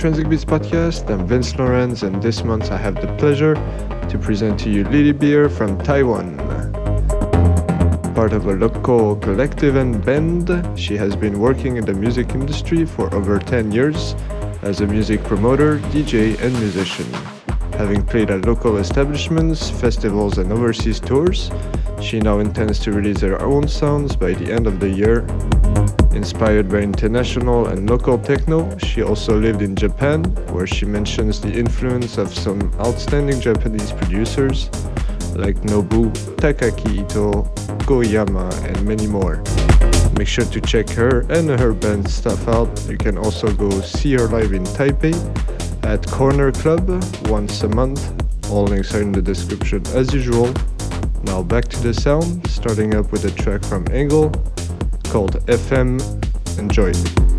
Intransik Beats podcast. I'm Vince Lorenz, and this month I have the pleasure to present to you Lily Beer from Taiwan. Part of a local collective and band, she has been working in the music industry for over 10 years as a music promoter, DJ, and musician. Having played at local establishments, festivals, and overseas tours, she now intends to release her own sounds by the end of the year Inspired by international and local techno, she also lived in Japan, where she mentions the influence of some outstanding Japanese producers like Nobu, Takaaki Itoh, Koyama, and many more. Make sure to check her and her band stuff out. You can also go see her live in Taipei at Korner Club once a month. All links are in the description as usual. Now back to the sound, starting up with a track from Angle called FM. Enjoy.